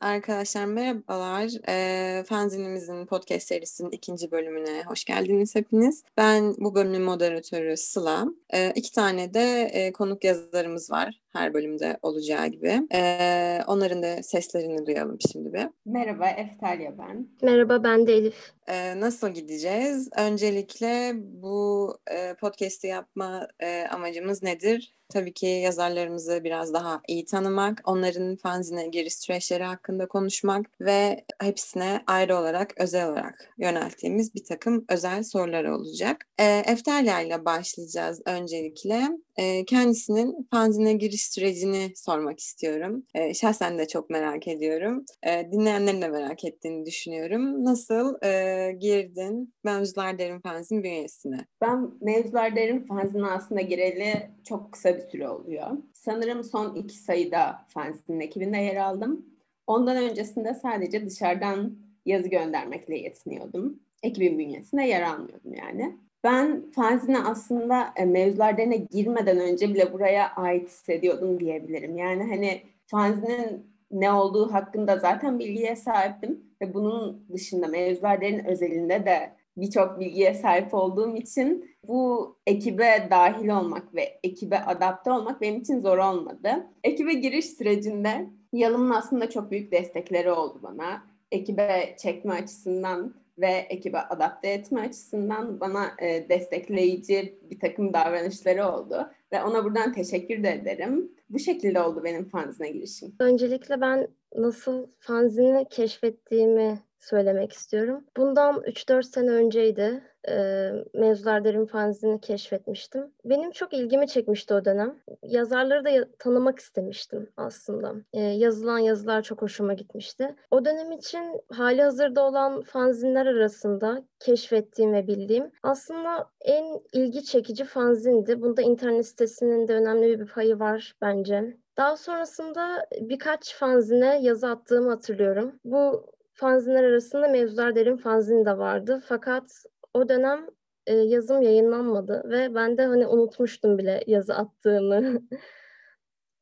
Arkadaşlar merhabalar. E, Fanzinimizin podcast serisinin ikinci bölümüne hoş geldiniz hepiniz. Ben bu bölümün moderatörü Sıla. E, iki tane de e, konuk yazarımız var her bölümde olacağı gibi. E, onların da seslerini duyalım şimdi bir. Merhaba, Eftalya ben. Merhaba, ben de Elif. E, nasıl gideceğiz? Öncelikle bu e, podcast'i yapma e, amacımız nedir? Tabii ki yazarlarımızı biraz daha iyi tanımak, onların fanzine giriş süreçleri hakkında konuşmak ve hepsine ayrı olarak, özel olarak yönelttiğimiz bir takım özel sorular olacak. E, Eftalya ile başlayacağız öncelikle. E, kendisinin fanzine giriş sürecini sormak istiyorum. E, şahsen de çok merak ediyorum. E, dinleyenlerin de merak ettiğini düşünüyorum. Nasıl e, girdin Mevzular Derin Fanzin bünyesine? Ben Mevzular Derin Fanzine aslında gireli çok kısa bir süre oluyor. Sanırım son iki sayıda fanzinin ekibinde yer aldım. Ondan öncesinde sadece dışarıdan yazı göndermekle yetiniyordum. Ekibin bünyesine yer almıyordum yani. Ben fanzine aslında e, mevzularına girmeden önce bile buraya ait hissediyordum diyebilirim. Yani hani fanzinin ne olduğu hakkında zaten bilgiye sahiptim ve bunun dışında mevzularların özelinde de birçok bilgiye sahip olduğum için bu ekibe dahil olmak ve ekibe adapte olmak benim için zor olmadı. Ekibe giriş sürecinde Yalım'ın aslında çok büyük destekleri oldu bana. Ekibe çekme açısından ve ekibe adapte etme açısından bana e, destekleyici bir takım davranışları oldu. Ve ona buradan teşekkür de ederim. Bu şekilde oldu benim fanzine girişim. Öncelikle ben nasıl fanzini keşfettiğimi söylemek istiyorum. Bundan 3-4 sene önceydi. E, Mevzular Derin fanzini keşfetmiştim. Benim çok ilgimi çekmişti o dönem. Yazarları da ya- tanımak istemiştim aslında. E, yazılan yazılar çok hoşuma gitmişti. O dönem için hali hazırda olan fanzinler arasında keşfettiğim ve bildiğim aslında en ilgi çekici fanzindi. Bunda internet sitesinin de önemli bir payı var bence. Daha sonrasında birkaç fanzine yazı attığımı hatırlıyorum. Bu fanzinler arasında Mevzular Derin fanzin de vardı. Fakat o dönem e, yazım yayınlanmadı ve ben de hani unutmuştum bile yazı attığımı.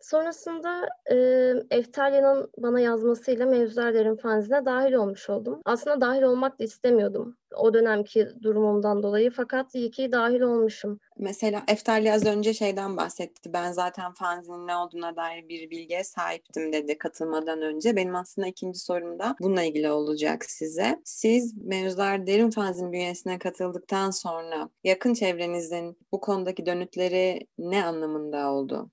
Sonrasında e, Eftalya'nın bana yazmasıyla Mevzular Derin fanzine dahil olmuş oldum. Aslında dahil olmak da istemiyordum o dönemki durumumdan dolayı fakat iyi ki dahil olmuşum. Mesela Eftalya az önce şeyden bahsetti. Ben zaten fanzinin ne olduğuna dair bir bilgiye sahiptim dedi katılmadan önce. Benim aslında ikinci sorum da bununla ilgili olacak size. Siz mevzular derin fanzin bünyesine katıldıktan sonra yakın çevrenizin bu konudaki dönütleri ne anlamında oldu?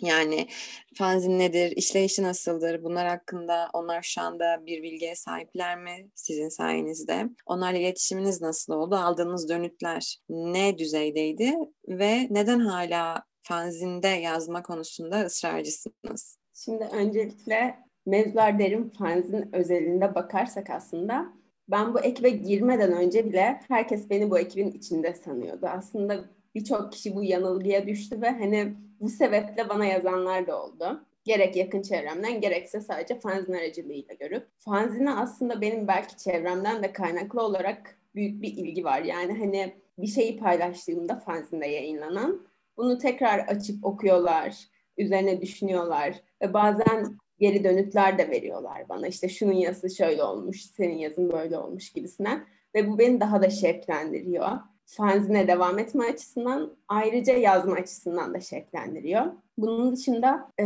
Yani fanzin nedir, işleyişi nasıldır? Bunlar hakkında onlar şu anda bir bilgiye sahipler mi sizin sayenizde? Onlarla iletişiminiz nasıl oldu? Aldığınız dönütler ne düzeydeydi? Ve neden hala fanzinde yazma konusunda ısrarcısınız? Şimdi öncelikle Mevzular Derin fanzin özelinde bakarsak aslında ben bu ekibe girmeden önce bile herkes beni bu ekibin içinde sanıyordu. Aslında birçok kişi bu yanılgıya düştü ve hani bu sebeple bana yazanlar da oldu. Gerek yakın çevremden gerekse sadece fanzin aracılığıyla görüp. Fanzine aslında benim belki çevremden de kaynaklı olarak büyük bir ilgi var. Yani hani bir şeyi paylaştığımda fanzinde yayınlanan bunu tekrar açıp okuyorlar, üzerine düşünüyorlar ve bazen geri dönütler de veriyorlar bana. İşte şunun yazısı şöyle olmuş, senin yazın böyle olmuş gibisinden. Ve bu beni daha da şevklendiriyor fanzine devam etme açısından ayrıca yazma açısından da şekillendiriyor. Bunun dışında e,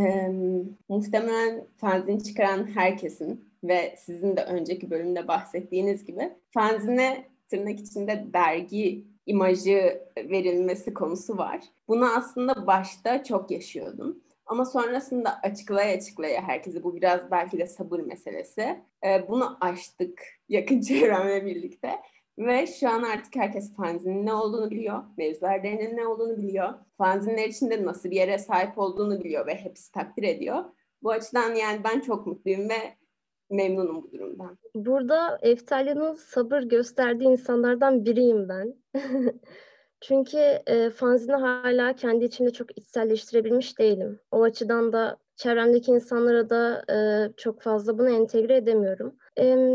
muhtemelen fanzin çıkaran herkesin ve sizin de önceki bölümde bahsettiğiniz gibi fanzine tırnak içinde dergi imajı verilmesi konusu var. Bunu aslında başta çok yaşıyordum. Ama sonrasında açıklaya açıklaya herkese bu biraz belki de sabır meselesi. Ee, bunu aştık yakın çevremle birlikte. Ve şu an artık herkes fanzinin ne olduğunu biliyor. Mevzular ne olduğunu biliyor. Fanzinler içinde nasıl bir yere sahip olduğunu biliyor ve hepsi takdir ediyor. Bu açıdan yani ben çok mutluyum ve memnunum bu durumdan. Burada Eftalya'nın sabır gösterdiği insanlardan biriyim ben. Çünkü e, fanzini hala kendi içinde çok içselleştirebilmiş değilim. O açıdan da çevremdeki insanlara da e, çok fazla bunu entegre edemiyorum.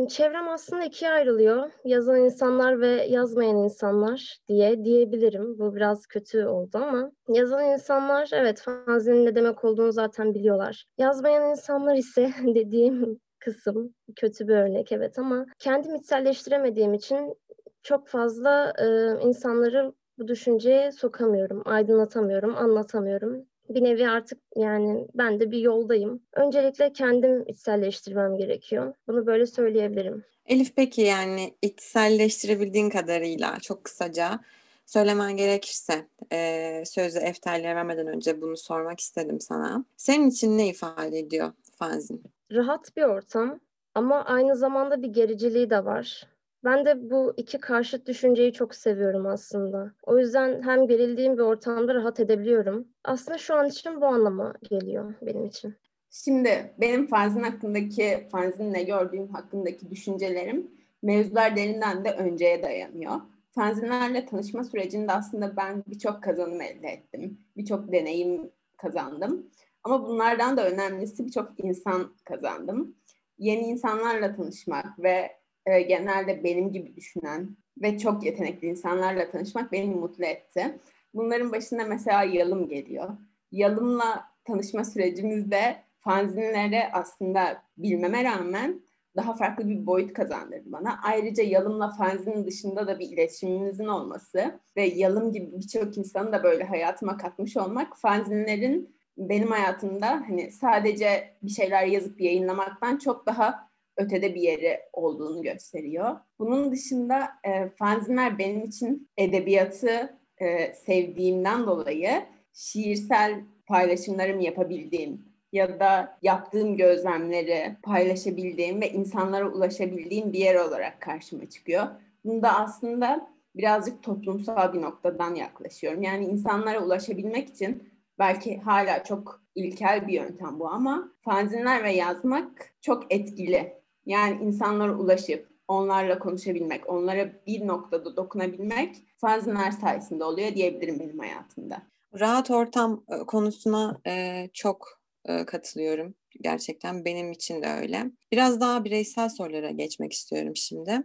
Çevrem aslında ikiye ayrılıyor. Yazan insanlar ve yazmayan insanlar diye diyebilirim. Bu biraz kötü oldu ama yazan insanlar evet fanzinin ne demek olduğunu zaten biliyorlar. Yazmayan insanlar ise dediğim kısım. Kötü bir örnek evet ama kendim içselleştiremediğim için çok fazla e, insanları bu düşünceye sokamıyorum, aydınlatamıyorum, anlatamıyorum. Bir nevi artık yani ben de bir yoldayım. Öncelikle kendim içselleştirmem gerekiyor. Bunu böyle söyleyebilirim. Elif peki yani içselleştirebildiğin kadarıyla çok kısaca söylemen gerekirse e, sözü efterlere vermeden önce bunu sormak istedim sana. Senin için ne ifade ediyor fanzin? Rahat bir ortam ama aynı zamanda bir gericiliği de var. Ben de bu iki karşıt düşünceyi çok seviyorum aslında. O yüzden hem gerildiğim bir ortamda rahat edebiliyorum. Aslında şu an için bu anlama geliyor benim için. Şimdi benim fanzin hakkındaki, fanzinle gördüğüm hakkındaki düşüncelerim mevzular derinden de önceye dayanıyor. Fanzinlerle tanışma sürecinde aslında ben birçok kazanım elde ettim. Birçok deneyim kazandım. Ama bunlardan da önemlisi birçok insan kazandım. Yeni insanlarla tanışmak ve e, genelde benim gibi düşünen ve çok yetenekli insanlarla tanışmak beni mutlu etti. Bunların başında mesela Yalım geliyor. Yalım'la tanışma sürecimizde fanzinlere aslında bilmeme rağmen daha farklı bir boyut kazandırdı bana. Ayrıca Yalım'la fanzinin dışında da bir iletişimimizin olması ve Yalım gibi birçok insanı da böyle hayatıma katmış olmak fanzinlerin benim hayatımda hani sadece bir şeyler yazıp yayınlamaktan çok daha ötede bir yeri olduğunu gösteriyor. Bunun dışında e, fanzinler benim için edebiyatı e, sevdiğimden dolayı şiirsel paylaşımlarımı yapabildiğim ya da yaptığım gözlemleri paylaşabildiğim ve insanlara ulaşabildiğim bir yer olarak karşıma çıkıyor. Bunda aslında birazcık toplumsal bir noktadan yaklaşıyorum. Yani insanlara ulaşabilmek için belki hala çok ilkel bir yöntem bu ama fanzinler ve yazmak çok etkili. Yani insanlara ulaşıp onlarla konuşabilmek, onlara bir noktada dokunabilmek fanzinler sayesinde oluyor diyebilirim benim hayatımda. Rahat ortam e, konusuna e, çok e, katılıyorum. Gerçekten benim için de öyle. Biraz daha bireysel sorulara geçmek istiyorum şimdi.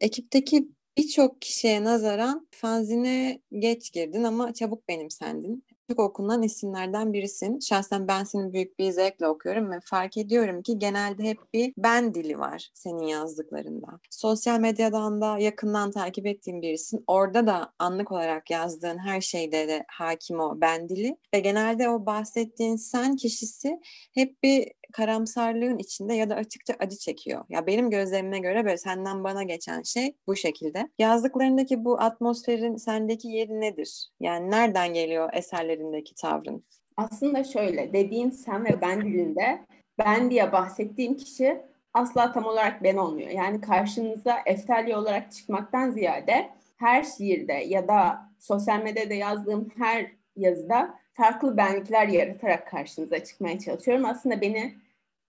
Ekipteki birçok kişiye nazaran fanzine geç girdin ama çabuk benimsendin çok okunan isimlerden birisin. Şahsen ben seni büyük bir zevkle okuyorum ve fark ediyorum ki genelde hep bir ben dili var senin yazdıklarında. Sosyal medyadan da yakından takip ettiğim birisin. Orada da anlık olarak yazdığın her şeyde de hakim o ben dili ve genelde o bahsettiğin sen kişisi hep bir karamsarlığın içinde ya da açıkça acı çekiyor. Ya benim gözlemime göre böyle senden bana geçen şey bu şekilde. Yazdıklarındaki bu atmosferin sendeki yeri nedir? Yani nereden geliyor eserlerindeki tavrın? Aslında şöyle dediğin sen ve ben dilinde ben diye bahsettiğim kişi asla tam olarak ben olmuyor. Yani karşınıza eftalya olarak çıkmaktan ziyade her şiirde ya da sosyal medyada yazdığım her yazıda farklı benlikler yaratarak karşınıza çıkmaya çalışıyorum. Aslında beni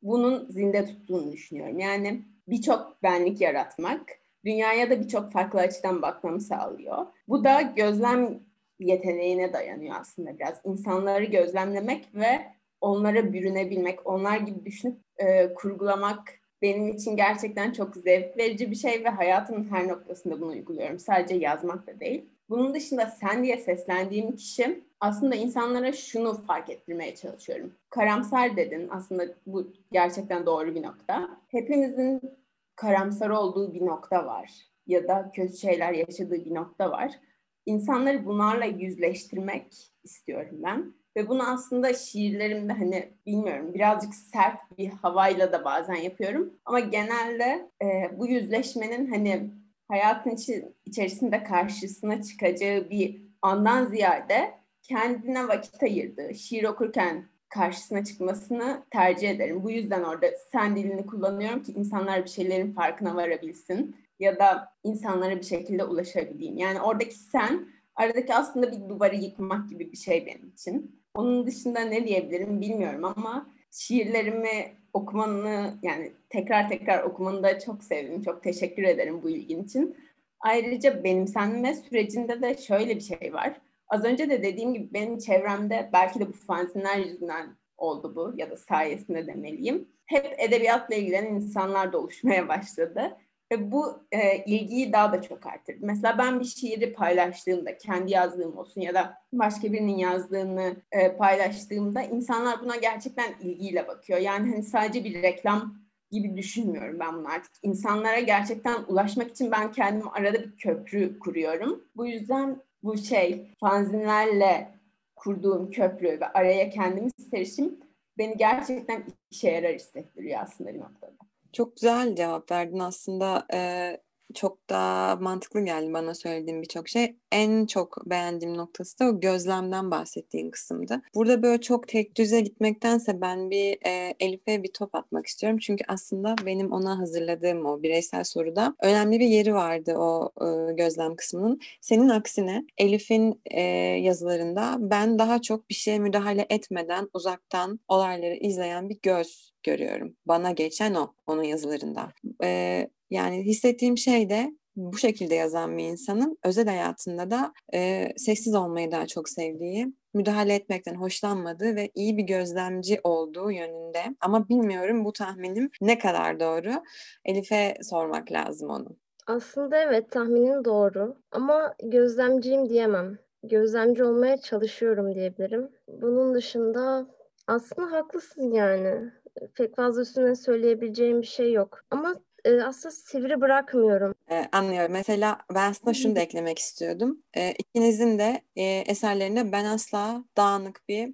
bunun zinde tuttuğunu düşünüyorum. Yani birçok benlik yaratmak, dünyaya da birçok farklı açıdan bakmamı sağlıyor. Bu da gözlem yeteneğine dayanıyor aslında biraz. İnsanları gözlemlemek ve onlara bürünebilmek, onlar gibi düşünüp e, kurgulamak benim için gerçekten çok zevk verici bir şey ve hayatımın her noktasında bunu uyguluyorum. Sadece yazmak da değil. Bunun dışında sen diye seslendiğim kişi aslında insanlara şunu fark ettirmeye çalışıyorum. Karamsar dedin. Aslında bu gerçekten doğru bir nokta. Hepimizin karamsar olduğu bir nokta var. Ya da kötü şeyler yaşadığı bir nokta var. İnsanları bunlarla yüzleştirmek istiyorum ben. Ve bunu aslında şiirlerimde hani bilmiyorum birazcık sert bir havayla da bazen yapıyorum. Ama genelde e, bu yüzleşmenin hani hayatın içi, içerisinde karşısına çıkacağı bir andan ziyade kendine vakit ayırdığı, şiir okurken karşısına çıkmasını tercih ederim. Bu yüzden orada sen dilini kullanıyorum ki insanlar bir şeylerin farkına varabilsin ya da insanlara bir şekilde ulaşabileyim. Yani oradaki sen aradaki aslında bir duvarı yıkmak gibi bir şey benim için. Onun dışında ne diyebilirim bilmiyorum ama şiirlerimi okumanı yani tekrar tekrar okumanı da çok sevdim. Çok teşekkür ederim bu ilgin için. Ayrıca benimsenme sürecinde de şöyle bir şey var. Az önce de dediğim gibi benim çevremde belki de bu fanzinler yüzünden oldu bu ya da sayesinde demeliyim. Hep edebiyatla ilgilenen insanlar da oluşmaya başladı. Ve bu e, ilgiyi daha da çok arttırdı. Mesela ben bir şiiri paylaştığımda, kendi yazdığım olsun ya da başka birinin yazdığını e, paylaştığımda insanlar buna gerçekten ilgiyle bakıyor. Yani hani sadece bir reklam gibi düşünmüyorum ben bunu artık. İnsanlara gerçekten ulaşmak için ben kendim arada bir köprü kuruyorum. Bu yüzden bu şey fanzinlerle kurduğum köprü ve araya kendimi serişim beni gerçekten işe yarar hissettiriyor aslında bir noktada. Çok güzel cevap verdin aslında. Ee, çok da mantıklı geldi bana söylediğim birçok şey. En çok beğendiğim noktası da o gözlemden bahsettiğin kısımdı. Burada böyle çok tek düze gitmektense ben bir e, Elif'e bir top atmak istiyorum. Çünkü aslında benim ona hazırladığım o bireysel soruda önemli bir yeri vardı o e, gözlem kısmının. Senin aksine Elif'in e, yazılarında ben daha çok bir şeye müdahale etmeden uzaktan olayları izleyen bir göz görüyorum. Bana geçen o onun yazılarında. Ee, yani hissettiğim şey de bu şekilde yazan bir insanın özel hayatında da e, sessiz olmayı daha çok sevdiği, müdahale etmekten hoşlanmadığı ve iyi bir gözlemci olduğu yönünde. Ama bilmiyorum bu tahminim ne kadar doğru. Elif'e sormak lazım onu. Aslında evet tahminin doğru ama gözlemciyim diyemem. Gözlemci olmaya çalışıyorum diyebilirim. Bunun dışında aslında haklısın yani. Pek fazla üstüne söyleyebileceğim bir şey yok. Ama e, aslında sivri bırakmıyorum. Ee, anlıyorum. Mesela ben aslında şunu da eklemek istiyordum. Ee, ikinizin de e, eserlerinde ben asla dağınık bir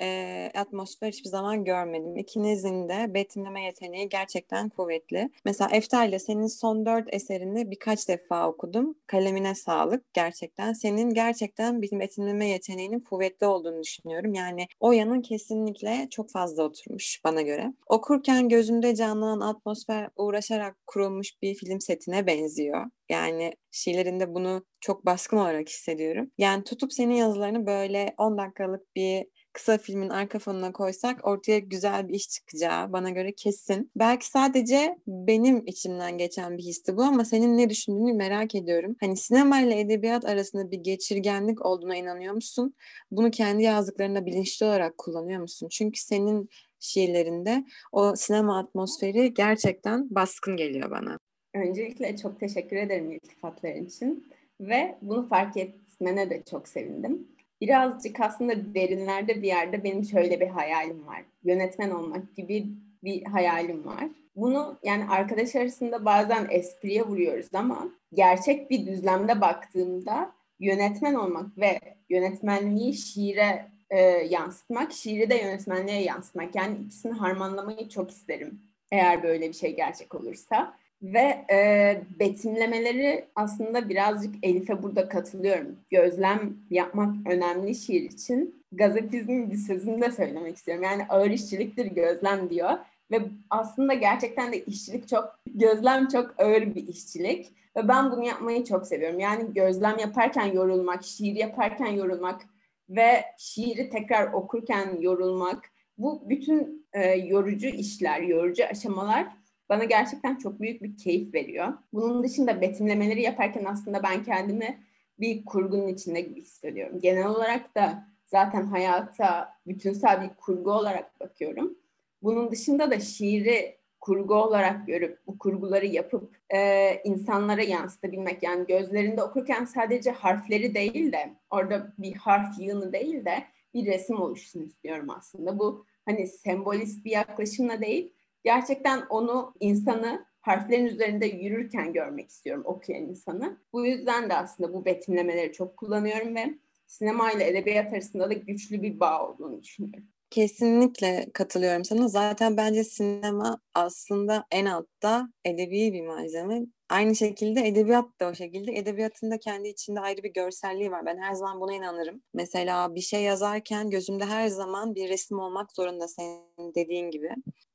e, atmosfer hiçbir zaman görmedim. İkinizin de betimleme yeteneği gerçekten kuvvetli. Mesela Efta ile senin son dört eserini birkaç defa okudum. Kalemine sağlık gerçekten. Senin gerçekten bir betimleme yeteneğinin kuvvetli olduğunu düşünüyorum. Yani o yanın kesinlikle çok fazla oturmuş bana göre. Okurken gözümde canlanan atmosfer uğraşarak kurulmuş bir film setine benziyor. Yani şiirlerinde bunu çok baskın olarak hissediyorum. Yani tutup senin yazılarını böyle 10 dakikalık bir kısa filmin arka fonuna koysak ortaya güzel bir iş çıkacağı bana göre kesin. Belki sadece benim içimden geçen bir histi bu ama senin ne düşündüğünü merak ediyorum. Hani sinema ile edebiyat arasında bir geçirgenlik olduğuna inanıyor musun? Bunu kendi yazdıklarında bilinçli olarak kullanıyor musun? Çünkü senin şiirlerinde o sinema atmosferi gerçekten baskın geliyor bana. Öncelikle çok teşekkür ederim iltifatların için ve bunu fark etmene de çok sevindim birazcık aslında derinlerde bir yerde benim şöyle bir hayalim var. Yönetmen olmak gibi bir hayalim var. Bunu yani arkadaş arasında bazen espriye vuruyoruz ama gerçek bir düzlemde baktığımda yönetmen olmak ve yönetmenliği şiire e, yansıtmak, şiiri de yönetmenliğe yansıtmak. Yani ikisini harmanlamayı çok isterim eğer böyle bir şey gerçek olursa. Ve e, betimlemeleri aslında birazcık Elif'e burada katılıyorum. Gözlem yapmak önemli şiir için. Gazapizmin bir sözünü de söylemek istiyorum. Yani ağır işçiliktir gözlem diyor. Ve aslında gerçekten de işçilik çok, gözlem çok ağır bir işçilik. Ve ben bunu yapmayı çok seviyorum. Yani gözlem yaparken yorulmak, şiir yaparken yorulmak ve şiiri tekrar okurken yorulmak. Bu bütün e, yorucu işler, yorucu aşamalar bana gerçekten çok büyük bir keyif veriyor. Bunun dışında betimlemeleri yaparken aslında ben kendimi bir kurgunun içinde gibi hissediyorum. Genel olarak da zaten hayata bütünsel bir kurgu olarak bakıyorum. Bunun dışında da şiiri kurgu olarak görüp bu kurguları yapıp e, insanlara yansıtabilmek yani gözlerinde okurken sadece harfleri değil de orada bir harf yığını değil de bir resim oluşsun istiyorum aslında. Bu hani sembolist bir yaklaşımla değil gerçekten onu insanı harflerin üzerinde yürürken görmek istiyorum okuyan insanı. Bu yüzden de aslında bu betimlemeleri çok kullanıyorum ve sinema ile edebiyat arasında da güçlü bir bağ olduğunu düşünüyorum. Kesinlikle katılıyorum sana. Zaten bence sinema aslında en altta edebi bir malzeme. Aynı şekilde edebiyat da o şekilde. Edebiyatın da kendi içinde ayrı bir görselliği var. Ben her zaman buna inanırım. Mesela bir şey yazarken gözümde her zaman bir resim olmak zorunda senin dediğin gibi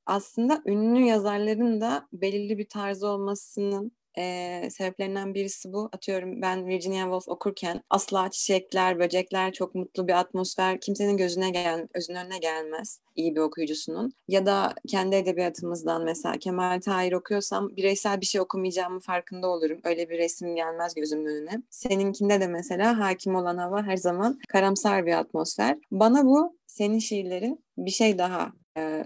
aslında ünlü yazarların da belirli bir tarzı olmasının e, sebeplerinden birisi bu. Atıyorum ben Virginia Woolf okurken asla çiçekler, böcekler, çok mutlu bir atmosfer kimsenin gözüne gel, gözünün önüne gelmez iyi bir okuyucusunun. Ya da kendi edebiyatımızdan mesela Kemal Tahir okuyorsam bireysel bir şey okumayacağımı farkında olurum. Öyle bir resim gelmez gözümün önüne. Seninkinde de mesela hakim olan hava her zaman karamsar bir atmosfer. Bana bu senin şiirlerin bir şey daha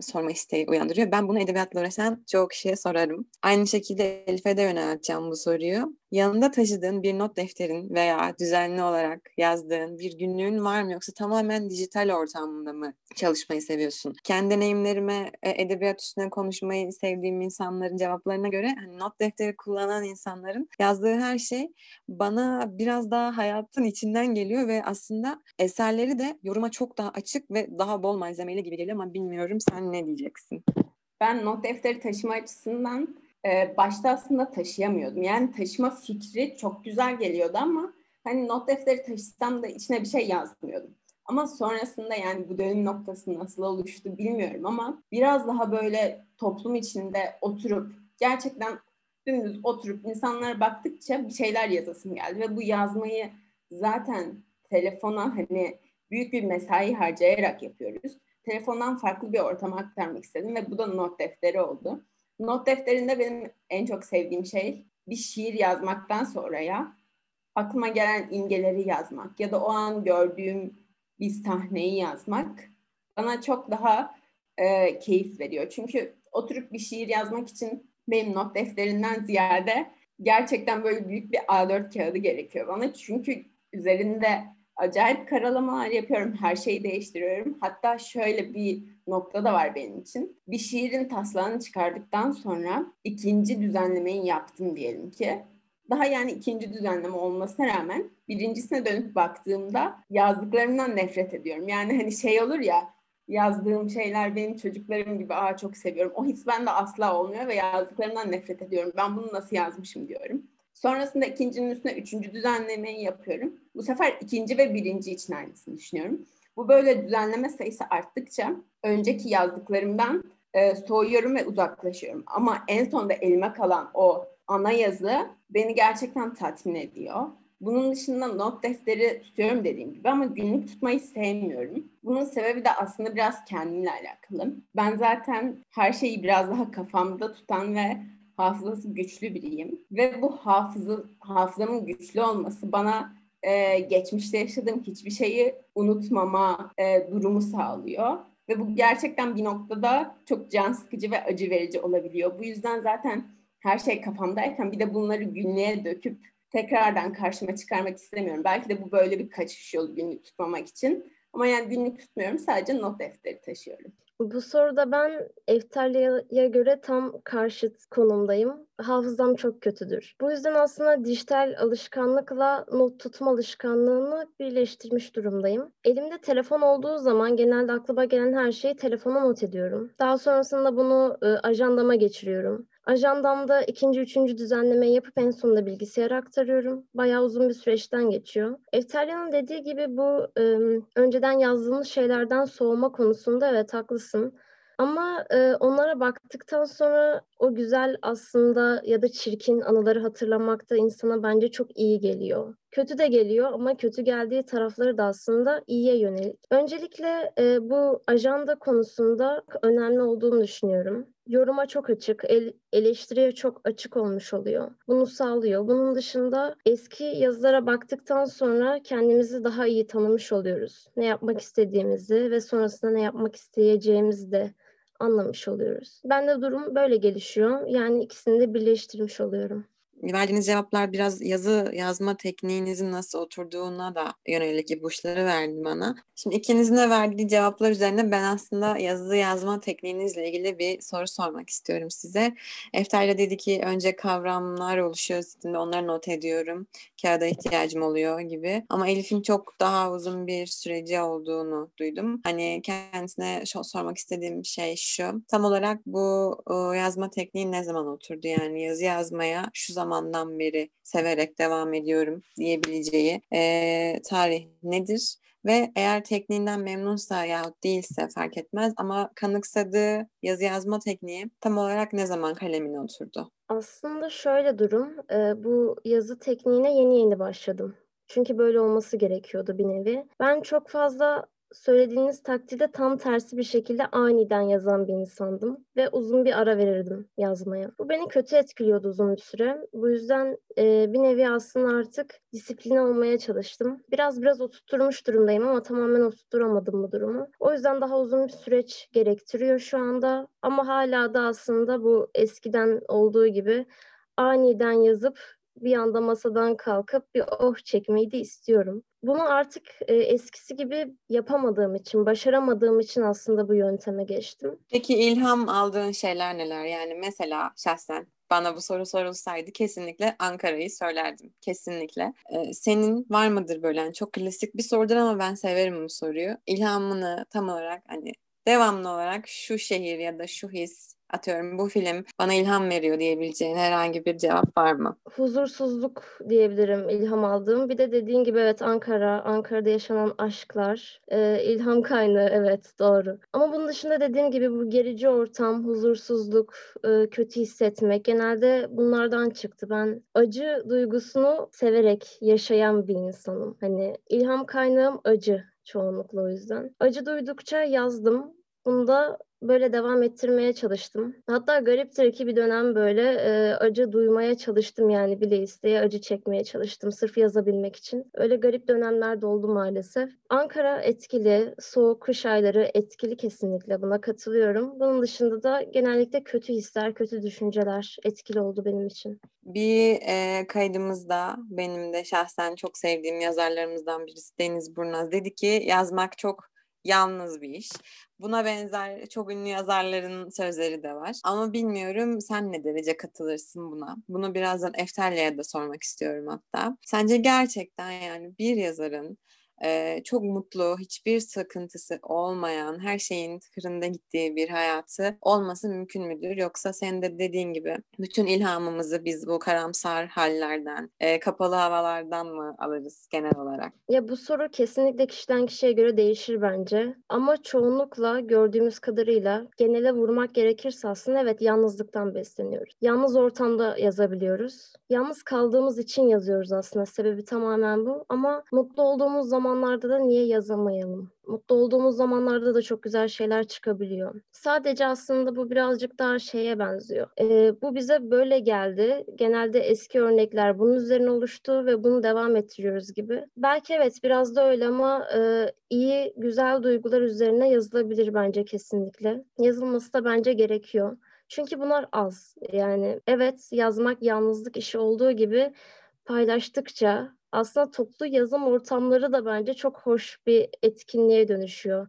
sorma isteği uyandırıyor. Ben bunu edebiyatla uğraşan çoğu kişiye sorarım. Aynı şekilde Elif'e de yönelteceğim bu soruyu. Yanında taşıdığın bir not defterin veya düzenli olarak yazdığın bir günlüğün var mı yoksa tamamen dijital ortamda mı çalışmayı seviyorsun? Kendi deneyimlerime e, edebiyat üstüne konuşmayı sevdiğim insanların cevaplarına göre hani not defteri kullanan insanların yazdığı her şey bana biraz daha hayatın içinden geliyor ve aslında eserleri de yoruma çok daha açık ve daha bol malzemeli gibi geliyor ama bilmiyorum sen ne diyeceksin? Ben not defteri taşıma açısından e, başta aslında taşıyamıyordum. Yani taşıma fikri çok güzel geliyordu ama hani not defteri taşısam da içine bir şey yazmıyordum. Ama sonrasında yani bu dönüm noktası nasıl oluştu bilmiyorum ama biraz daha böyle toplum içinde oturup gerçekten dümdüz oturup insanlara baktıkça bir şeyler yazasım geldi ve bu yazmayı zaten telefona hani büyük bir mesai harcayarak yapıyoruz. Telefondan farklı bir ortama aktarmak istedim ve bu da not defteri oldu. Not defterinde benim en çok sevdiğim şey bir şiir yazmaktan sonra ya aklıma gelen imgeleri yazmak ya da o an gördüğüm bir sahneyi yazmak bana çok daha e, keyif veriyor. Çünkü oturup bir şiir yazmak için benim not defterinden ziyade gerçekten böyle büyük bir A4 kağıdı gerekiyor bana. Çünkü üzerinde acayip karalamalar yapıyorum. Her şeyi değiştiriyorum. Hatta şöyle bir nokta da var benim için. Bir şiirin taslağını çıkardıktan sonra ikinci düzenlemeyi yaptım diyelim ki. Daha yani ikinci düzenleme olmasına rağmen birincisine dönüp baktığımda yazdıklarımdan nefret ediyorum. Yani hani şey olur ya yazdığım şeyler benim çocuklarım gibi aa çok seviyorum. O his bende asla olmuyor ve yazdıklarımdan nefret ediyorum. Ben bunu nasıl yazmışım diyorum. Sonrasında ikincinin üstüne üçüncü düzenlemeyi yapıyorum. Bu sefer ikinci ve birinci için aynısını düşünüyorum. Bu böyle düzenleme sayısı arttıkça önceki yazdıklarımdan e, soğuyorum ve uzaklaşıyorum. Ama en sonunda elime kalan o ana yazı beni gerçekten tatmin ediyor. Bunun dışında not defteri tutuyorum dediğim gibi ama günlük tutmayı sevmiyorum. Bunun sebebi de aslında biraz kendimle alakalı. Ben zaten her şeyi biraz daha kafamda tutan ve hafızası güçlü biriyim. Ve bu hafızı, hafızamın güçlü olması bana e, geçmişte yaşadığım hiçbir şeyi unutmama e, durumu sağlıyor. Ve bu gerçekten bir noktada çok can sıkıcı ve acı verici olabiliyor. Bu yüzden zaten her şey kafamdayken bir de bunları günlüğe döküp tekrardan karşıma çıkarmak istemiyorum. Belki de bu böyle bir kaçış yolu günlük tutmamak için. Ama yani günlük tutmuyorum sadece not defteri taşıyorum. Bu soruda ben Eftalya'ya göre tam karşıt konumdayım. Hafızam çok kötüdür. Bu yüzden aslında dijital alışkanlıkla not tutma alışkanlığını birleştirmiş durumdayım. Elimde telefon olduğu zaman genelde aklıma gelen her şeyi telefona not ediyorum. Daha sonrasında bunu e, ajandama geçiriyorum. Ajandamda ikinci, üçüncü düzenlemeyi yapıp en sonunda bilgisayara aktarıyorum. Bayağı uzun bir süreçten geçiyor. Eftalya'nın dediği gibi bu e, önceden yazdığımız şeylerden soğuma konusunda evet haklısın. Ama e, onlara baktıktan sonra o güzel aslında ya da çirkin anıları hatırlamak da insana bence çok iyi geliyor. Kötü de geliyor ama kötü geldiği tarafları da aslında iyiye yönelik. Öncelikle e, bu ajanda konusunda önemli olduğunu düşünüyorum. Yoruma çok açık, el, eleştiriye çok açık olmuş oluyor. Bunu sağlıyor. Bunun dışında eski yazılara baktıktan sonra kendimizi daha iyi tanımış oluyoruz. Ne yapmak istediğimizi ve sonrasında ne yapmak isteyeceğimizi de anlamış oluyoruz. Ben de durum böyle gelişiyor. Yani ikisini de birleştirmiş oluyorum verdiğiniz cevaplar biraz yazı yazma tekniğinizin nasıl oturduğuna da yönelik ipuçları verdi bana. Şimdi ikinizin de verdiği cevaplar üzerine ben aslında yazı yazma tekniğinizle ilgili bir soru sormak istiyorum size. Efter'le dedi ki önce kavramlar oluşuyor sistemde onları not ediyorum. Kağıda ihtiyacım oluyor gibi. Ama Elif'in çok daha uzun bir süreci olduğunu duydum. Hani kendisine sormak istediğim şey şu. Tam olarak bu yazma tekniği ne zaman oturdu? Yani yazı yazmaya şu zaman zamandan beri severek devam ediyorum diyebileceği e, tarih nedir? Ve eğer tekniğinden memnunsa yahut değilse fark etmez ama kanıksadığı yazı yazma tekniği tam olarak ne zaman kalemine oturdu? Aslında şöyle durum, e, bu yazı tekniğine yeni yeni başladım. Çünkü böyle olması gerekiyordu bir nevi. Ben çok fazla söylediğiniz takdirde tam tersi bir şekilde aniden yazan bir insandım ve uzun bir ara verirdim yazmaya. Bu beni kötü etkiliyordu uzun bir süre. Bu yüzden e, bir nevi aslında artık disiplin olmaya çalıştım. Biraz biraz oturtturmuş durumdayım ama tamamen oturtturamadım bu durumu. O yüzden daha uzun bir süreç gerektiriyor şu anda ama hala da aslında bu eskiden olduğu gibi aniden yazıp bir anda masadan kalkıp bir oh çekmeyi de istiyorum. Bunu artık e, eskisi gibi yapamadığım için, başaramadığım için aslında bu yönteme geçtim. Peki ilham aldığın şeyler neler? Yani mesela şahsen bana bu soru sorulsaydı kesinlikle Ankara'yı söylerdim. Kesinlikle. Ee, senin var mıdır böyle? Yani çok klasik bir sorudur ama ben severim bu soruyu. İlhamını tam olarak hani devamlı olarak şu şehir ya da şu his atıyorum bu film bana ilham veriyor diyebileceğin herhangi bir cevap var mı? Huzursuzluk diyebilirim ilham aldığım. Bir de dediğin gibi evet Ankara, Ankara'da yaşanan aşklar, e, ilham kaynağı evet doğru. Ama bunun dışında dediğim gibi bu gerici ortam, huzursuzluk, e, kötü hissetmek genelde bunlardan çıktı. Ben acı duygusunu severek yaşayan bir insanım. Hani ilham kaynağım acı çoğunlukla o yüzden. Acı duydukça yazdım. Bunda böyle devam ettirmeye çalıştım. Hatta gariptir ki bir dönem böyle e, acı duymaya çalıştım yani bile isteye acı çekmeye çalıştım sırf yazabilmek için. Öyle garip dönemler de oldu maalesef. Ankara etkili, soğuk kış ayları etkili kesinlikle buna katılıyorum. Bunun dışında da genellikle kötü hisler, kötü düşünceler etkili oldu benim için. Bir e, kaydımızda benim de şahsen çok sevdiğim yazarlarımızdan birisi Deniz Burnaz dedi ki yazmak çok yalnız bir iş. Buna benzer çok ünlü yazarların sözleri de var. Ama bilmiyorum sen ne derece katılırsın buna. Bunu birazdan Eftelli'ye de sormak istiyorum hatta. Sence gerçekten yani bir yazarın e, çok mutlu, hiçbir sıkıntısı olmayan, her şeyin tıkırında gittiği bir hayatı olması mümkün müdür? Yoksa sen de dediğin gibi bütün ilhamımızı biz bu karamsar hallerden, e, kapalı havalardan mı alırız genel olarak? Ya bu soru kesinlikle kişiden kişiye göre değişir bence. Ama çoğunlukla gördüğümüz kadarıyla genele vurmak gerekirse aslında evet yalnızlıktan besleniyoruz. Yalnız ortamda yazabiliyoruz. Yalnız kaldığımız için yazıyoruz aslında. Sebebi tamamen bu. Ama mutlu olduğumuz zaman zamanlarda da niye yazamayalım? Mutlu olduğumuz zamanlarda da çok güzel şeyler çıkabiliyor. Sadece aslında bu birazcık daha şeye benziyor. Ee, bu bize böyle geldi. Genelde eski örnekler bunun üzerine oluştu ve bunu devam ettiriyoruz gibi. Belki evet biraz da öyle ama e, iyi, güzel duygular üzerine yazılabilir bence kesinlikle. Yazılması da bence gerekiyor. Çünkü bunlar az. Yani evet yazmak yalnızlık işi olduğu gibi paylaştıkça aslında toplu yazım ortamları da bence çok hoş bir etkinliğe dönüşüyor.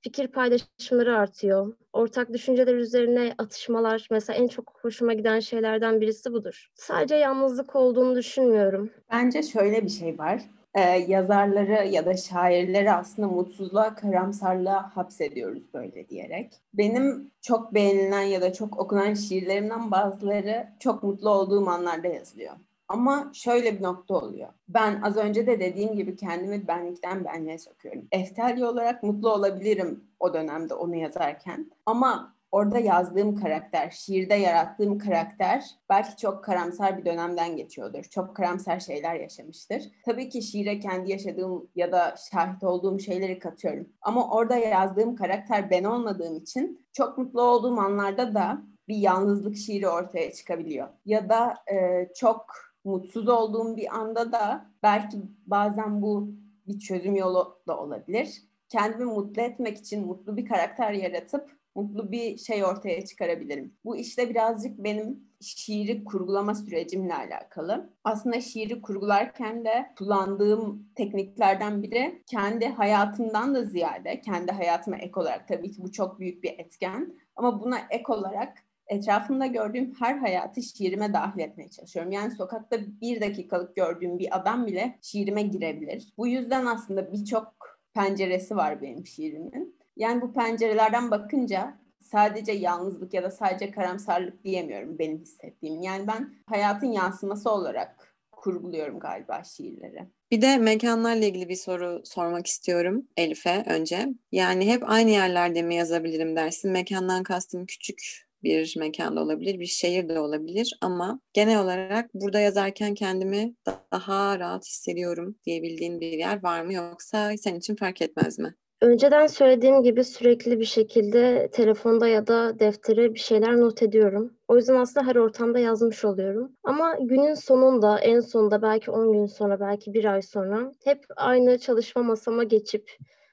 Fikir paylaşımları artıyor. Ortak düşünceler üzerine atışmalar mesela en çok hoşuma giden şeylerden birisi budur. Sadece yalnızlık olduğunu düşünmüyorum. Bence şöyle bir şey var. Ee, yazarları ya da şairleri aslında mutsuzluğa, karamsarlığa hapsediyoruz böyle diyerek. Benim çok beğenilen ya da çok okunan şiirlerimden bazıları çok mutlu olduğum anlarda yazılıyor. Ama şöyle bir nokta oluyor. Ben az önce de dediğim gibi kendimi benlikten benliğe sokuyorum. Eftelli olarak mutlu olabilirim o dönemde onu yazarken. Ama orada yazdığım karakter, şiirde yarattığım karakter belki çok karamsar bir dönemden geçiyordur. Çok karamsar şeyler yaşamıştır. Tabii ki şiire kendi yaşadığım ya da şahit olduğum şeyleri katıyorum. Ama orada yazdığım karakter ben olmadığım için çok mutlu olduğum anlarda da bir yalnızlık şiiri ortaya çıkabiliyor. Ya da e, çok mutsuz olduğum bir anda da belki bazen bu bir çözüm yolu da olabilir. Kendimi mutlu etmek için mutlu bir karakter yaratıp mutlu bir şey ortaya çıkarabilirim. Bu işte birazcık benim şiiri kurgulama sürecimle alakalı. Aslında şiiri kurgularken de kullandığım tekniklerden biri kendi hayatımdan da ziyade, kendi hayatıma ek olarak tabii ki bu çok büyük bir etken ama buna ek olarak etrafımda gördüğüm her hayatı şiirime dahil etmeye çalışıyorum. Yani sokakta bir dakikalık gördüğüm bir adam bile şiirime girebilir. Bu yüzden aslında birçok penceresi var benim şiirimin. Yani bu pencerelerden bakınca sadece yalnızlık ya da sadece karamsarlık diyemiyorum benim hissettiğim. Yani ben hayatın yansıması olarak kurguluyorum galiba şiirleri. Bir de mekanlarla ilgili bir soru sormak istiyorum Elif'e önce. Yani hep aynı yerlerde mi yazabilirim dersin? Mekandan kastım küçük bir mekanda olabilir, bir şehir de olabilir ama genel olarak burada yazarken kendimi daha rahat hissediyorum diyebildiğin bir yer var mı yoksa senin için fark etmez mi? Önceden söylediğim gibi sürekli bir şekilde telefonda ya da deftere bir şeyler not ediyorum. O yüzden aslında her ortamda yazmış oluyorum. Ama günün sonunda, en sonunda belki 10 gün sonra, belki bir ay sonra hep aynı çalışma masama geçip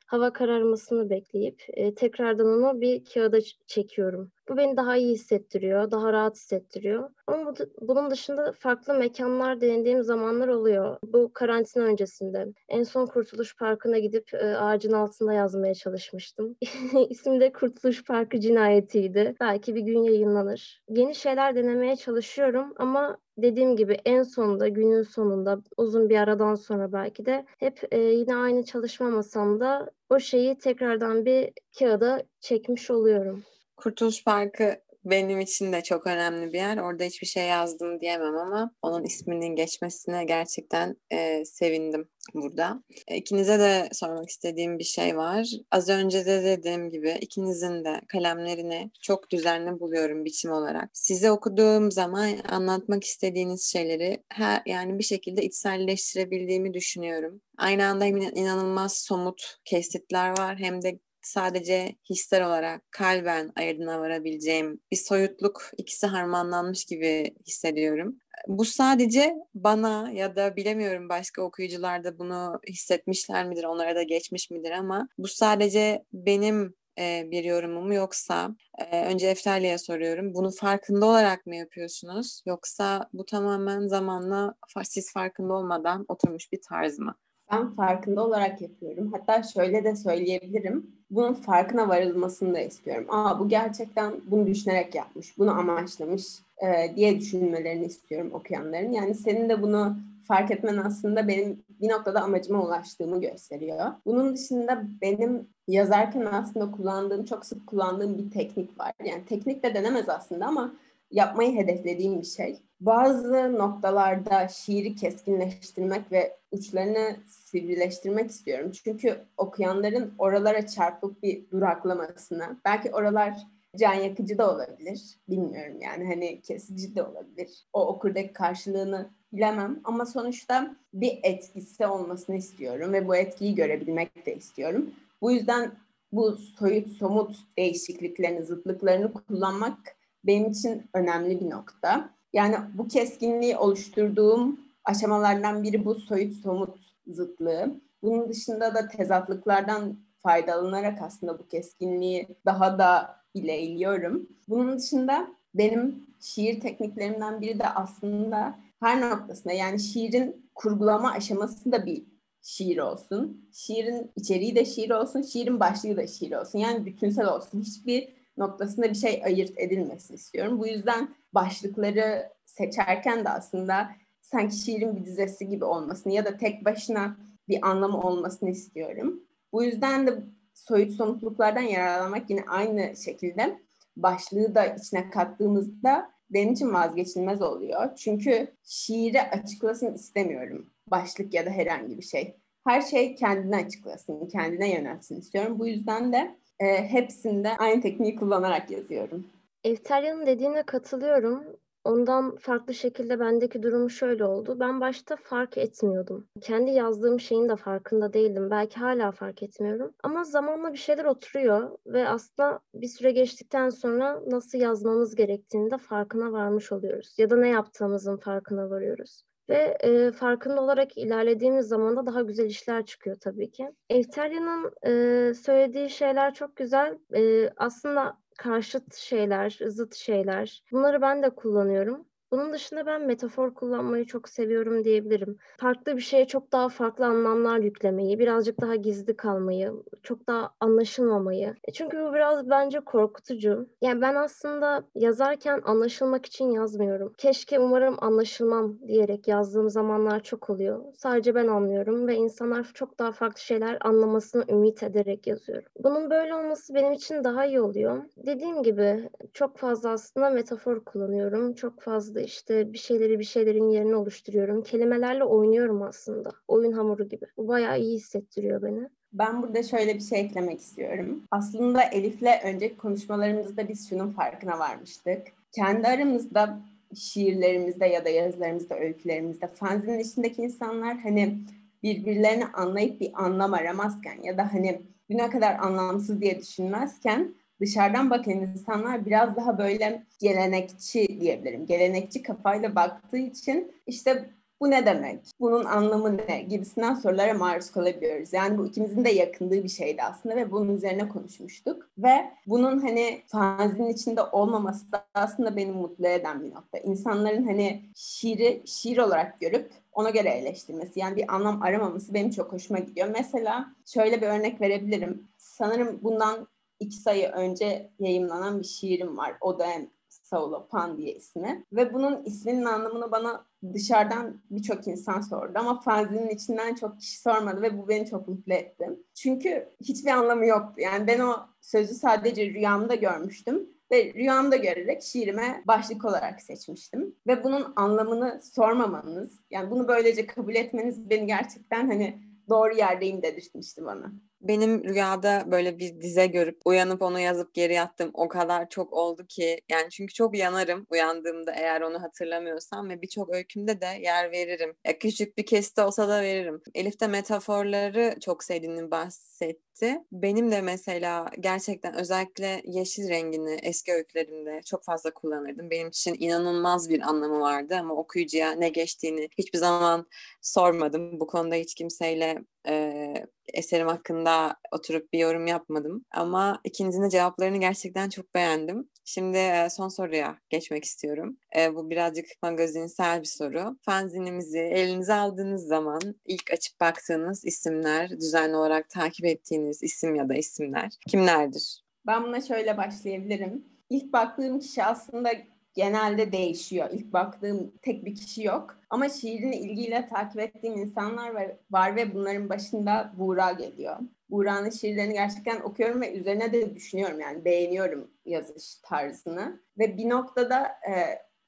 hava kararmasını bekleyip e, tekrardan onu bir kağıda çekiyorum. Bu beni daha iyi hissettiriyor, daha rahat hissettiriyor. Ama bu, bunun dışında farklı mekanlar denediğim zamanlar oluyor. Bu karantina öncesinde. En son Kurtuluş Parkı'na gidip e, ağacın altında yazmaya çalışmıştım. İsmi de Kurtuluş Parkı cinayetiydi. Belki bir gün yayınlanır. Yeni şeyler denemeye çalışıyorum ama dediğim gibi en sonunda günün sonunda uzun bir aradan sonra belki de hep e, yine aynı çalışma masamda o şeyi tekrardan bir kağıda çekmiş oluyorum. Kurtuluş Parkı benim için de çok önemli bir yer. Orada hiçbir şey yazdım diyemem ama onun isminin geçmesine gerçekten e, sevindim burada. E, ikinize de sormak istediğim bir şey var. Az önce de dediğim gibi ikinizin de kalemlerini çok düzenli buluyorum biçim olarak. Size okuduğum zaman anlatmak istediğiniz şeyleri her yani bir şekilde içselleştirebildiğimi düşünüyorum. Aynı anda inanılmaz somut kesitler var hem de sadece hisler olarak kalben ayırdına varabileceğim bir soyutluk ikisi harmanlanmış gibi hissediyorum. Bu sadece bana ya da bilemiyorum başka okuyucular da bunu hissetmişler midir, onlara da geçmiş midir ama bu sadece benim e, bir yorumum yoksa e, önce Eftalya soruyorum. Bunu farkında olarak mı yapıyorsunuz yoksa bu tamamen zamanla siz farkında olmadan oturmuş bir tarz mı? Ben farkında olarak yapıyorum. Hatta şöyle de söyleyebilirim. Bunun farkına varılmasını da istiyorum. Aa bu gerçekten bunu düşünerek yapmış, bunu amaçlamış e, diye düşünmelerini istiyorum okuyanların. Yani senin de bunu fark etmen aslında benim bir noktada amacıma ulaştığımı gösteriyor. Bunun dışında benim yazarken aslında kullandığım, çok sık kullandığım bir teknik var. Yani teknik de denemez aslında ama yapmayı hedeflediğim bir şey. Bazı noktalarda şiiri keskinleştirmek ve uçlarını sivrileştirmek istiyorum. Çünkü okuyanların oralara çarpıp bir duraklamasına, belki oralar can yakıcı da olabilir. Bilmiyorum yani hani kesici de olabilir. O okurdaki karşılığını bilemem ama sonuçta bir etkisi olmasını istiyorum ve bu etkiyi görebilmek de istiyorum. Bu yüzden bu soyut somut değişikliklerini, zıtlıklarını kullanmak benim için önemli bir nokta. Yani bu keskinliği oluşturduğum aşamalardan biri bu soyut somut zıtlığı. Bunun dışında da tezatlıklardan faydalanarak aslında bu keskinliği daha da ilerliyorum. Bunun dışında benim şiir tekniklerimden biri de aslında her noktasında yani şiirin kurgulama aşaması da bir şiir olsun. Şiirin içeriği de şiir olsun, şiirin başlığı da şiir olsun. Yani bütünsel olsun. Hiçbir noktasında bir şey ayırt edilmesini istiyorum. Bu yüzden başlıkları seçerken de aslında sanki şiirin bir dizesi gibi olmasını ya da tek başına bir anlamı olmasını istiyorum. Bu yüzden de soyut somutluklardan yararlanmak yine aynı şekilde başlığı da içine kattığımızda benim için vazgeçilmez oluyor. Çünkü şiiri açıklasın istemiyorum. Başlık ya da herhangi bir şey. Her şey kendine açıklasın, kendine yönelsin istiyorum. Bu yüzden de e, hepsinde aynı tekniği kullanarak yazıyorum. Eftarya'nın dediğine katılıyorum. Ondan farklı şekilde bendeki durum şöyle oldu. Ben başta fark etmiyordum. Kendi yazdığım şeyin de farkında değildim. Belki hala fark etmiyorum. Ama zamanla bir şeyler oturuyor ve aslında bir süre geçtikten sonra nasıl yazmamız gerektiğini de farkına varmış oluyoruz. Ya da ne yaptığımızın farkına varıyoruz. Ve e, farkında olarak ilerlediğimiz zaman da daha güzel işler çıkıyor tabii ki. Eftarya'nın e, söylediği şeyler çok güzel. E, aslında karşıt şeyler, zıt şeyler. Bunları ben de kullanıyorum. Bunun dışında ben metafor kullanmayı çok seviyorum diyebilirim. Farklı bir şeye çok daha farklı anlamlar yüklemeyi, birazcık daha gizli kalmayı, çok daha anlaşılmamayı. E çünkü bu biraz bence korkutucu. Yani ben aslında yazarken anlaşılmak için yazmıyorum. Keşke umarım anlaşılmam diyerek yazdığım zamanlar çok oluyor. Sadece ben anlıyorum ve insanlar çok daha farklı şeyler anlamasını ümit ederek yazıyorum. Bunun böyle olması benim için daha iyi oluyor. Dediğim gibi çok fazla aslında metafor kullanıyorum. Çok fazla işte bir şeyleri bir şeylerin yerine oluşturuyorum. Kelimelerle oynuyorum aslında. Oyun hamuru gibi. Bu bayağı iyi hissettiriyor beni. Ben burada şöyle bir şey eklemek istiyorum. Aslında Elif'le önceki konuşmalarımızda biz şunun farkına varmıştık. Kendi aramızda şiirlerimizde ya da yazılarımızda, öykülerimizde fanzinin içindeki insanlar hani birbirlerini anlayıp bir anlam aramazken ya da hani bu ne kadar anlamsız diye düşünmezken dışarıdan bakan insanlar biraz daha böyle gelenekçi diyebilirim. Gelenekçi kafayla baktığı için işte Bu ne demek? Bunun anlamı ne? Gibisinden sorulara maruz kalabiliyoruz. Yani bu ikimizin de yakındığı bir şeydi aslında ve bunun üzerine konuşmuştuk. Ve bunun hani fanzinin içinde olmaması da aslında beni mutlu eden bir nokta. İnsanların hani şiiri şiir olarak görüp ona göre eleştirmesi yani bir anlam aramaması benim çok hoşuma gidiyor. Mesela şöyle bir örnek verebilirim. Sanırım bundan iki sayı önce yayınlanan bir şiirim var. O da Saulo Pan diye ismi. Ve bunun isminin anlamını bana dışarıdan birçok insan sordu ama fanzinin içinden çok kişi sormadı ve bu beni çok mutlu etti. Çünkü hiçbir anlamı yoktu. Yani ben o sözü sadece rüyamda görmüştüm ve rüyamda görerek şiirime başlık olarak seçmiştim. Ve bunun anlamını sormamanız, yani bunu böylece kabul etmeniz beni gerçekten hani doğru yerdeyim dedirtmişti bana. Benim rüyada böyle bir dize görüp uyanıp onu yazıp geri yattım o kadar çok oldu ki yani çünkü çok yanarım uyandığımda eğer onu hatırlamıyorsam ve birçok öykümde de yer veririm. Ya küçük bir kesit olsa da veririm. Elif de metaforları çok sevdiğini bahsetti. Benim de mesela gerçekten özellikle yeşil rengini eski öykülerimde çok fazla kullanırdım. Benim için inanılmaz bir anlamı vardı ama okuyucuya ne geçtiğini hiçbir zaman sormadım. Bu konuda hiç kimseyle e, eserim hakkında oturup bir yorum yapmadım. Ama ikinizin de cevaplarını gerçekten çok beğendim. Şimdi e, son soruya geçmek istiyorum. E, bu birazcık magazinsel bir soru. Fanzinimizi elinize aldığınız zaman ilk açıp baktığınız isimler, düzenli olarak takip ettiğiniz isim ya da isimler kimlerdir? Ben buna şöyle başlayabilirim. İlk baktığım kişi aslında genelde değişiyor. İlk baktığım tek bir kişi yok. Ama şiirini ilgiyle takip ettiğim insanlar var ve bunların başında Buğra geliyor. Buğra'nın şiirlerini gerçekten okuyorum ve üzerine de düşünüyorum yani beğeniyorum yazış tarzını. Ve bir noktada e,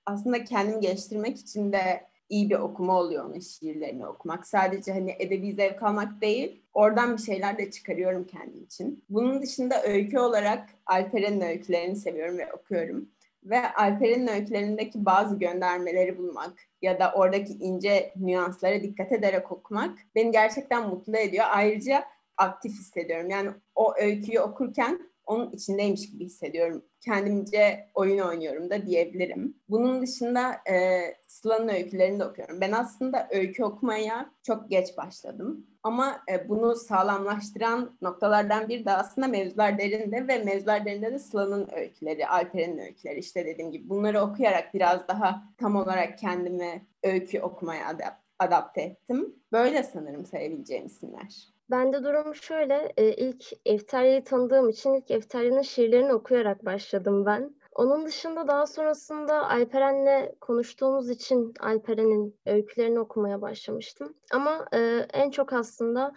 aslında kendimi geliştirmek için de iyi bir okuma oluyor onun şiirlerini okumak. Sadece hani edebi zevk almak değil, oradan bir şeyler de çıkarıyorum kendim için. Bunun dışında öykü olarak Alperen'in öykülerini seviyorum ve okuyorum ve Alper'in öykülerindeki bazı göndermeleri bulmak ya da oradaki ince nüanslara dikkat ederek okumak beni gerçekten mutlu ediyor. Ayrıca aktif hissediyorum. Yani o öyküyü okurken onun içindeymiş gibi hissediyorum. Kendimce oyun oynuyorum da diyebilirim. Bunun dışında e, Sıla'nın öykülerini de okuyorum. Ben aslında öykü okumaya çok geç başladım. Ama e, bunu sağlamlaştıran noktalardan bir de aslında mevzular derinde ve mevzular derinde de Sıla'nın öyküleri, Alper'in öyküleri işte dediğim gibi bunları okuyarak biraz daha tam olarak kendimi öykü okumaya adapte ettim. Böyle sanırım sayabileceğim isimler. Bende durum şöyle, e, ilk Eftarya'yı tanıdığım için ilk Eftarya'nın şiirlerini okuyarak başladım ben. Onun dışında daha sonrasında Alperen'le konuştuğumuz için Alperen'in öykülerini okumaya başlamıştım. Ama e, en çok aslında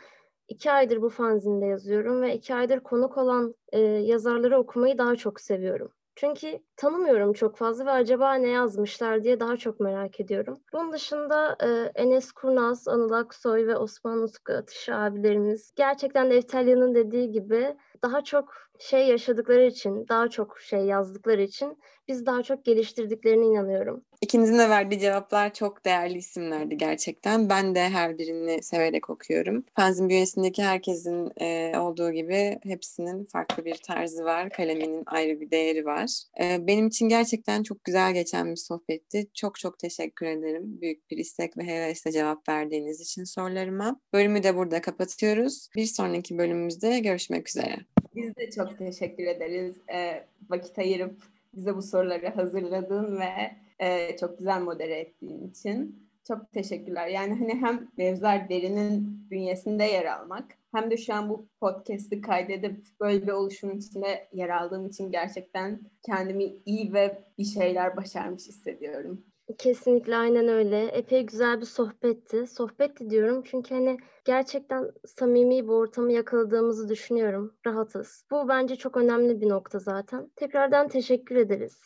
iki aydır bu fanzinde yazıyorum ve iki aydır konuk olan e, yazarları okumayı daha çok seviyorum. Çünkü tanımıyorum çok fazla ve acaba ne yazmışlar diye daha çok merak ediyorum. Bunun dışında e, Enes Kurnaz, Anıl Aksoy ve Osman Utku Atış abilerimiz gerçekten de Eftalya'nın dediği gibi daha çok şey yaşadıkları için, daha çok şey yazdıkları için biz daha çok geliştirdiklerine inanıyorum. İkinizin de verdiği cevaplar çok değerli isimlerdi gerçekten. Ben de her birini severek okuyorum. Fanzin bünyesindeki herkesin e, olduğu gibi hepsinin farklı bir tarzı var. Kaleminin ayrı bir değeri var. E, benim için gerçekten çok güzel geçen bir sohbetti. Çok çok teşekkür ederim. Büyük bir istek ve hevesle cevap verdiğiniz için sorularıma. Bölümü de burada kapatıyoruz. Bir sonraki bölümümüzde görüşmek üzere. Biz de çok teşekkür ederiz. E, vakit ayırıp bize bu soruları hazırladığın ve e, çok güzel modere ettiğin için. Çok teşekkürler. Yani hani hem Mevzular Derin'in bünyesinde yer almak hem de şu an bu podcast'i kaydedip böyle bir oluşumun içinde yer aldığım için gerçekten kendimi iyi ve bir şeyler başarmış hissediyorum. Kesinlikle aynen öyle. Epey güzel bir sohbetti. Sohbetti diyorum çünkü hani gerçekten samimi bir ortamı yakaladığımızı düşünüyorum. Rahatız. Bu bence çok önemli bir nokta zaten. Tekrardan teşekkür ederiz.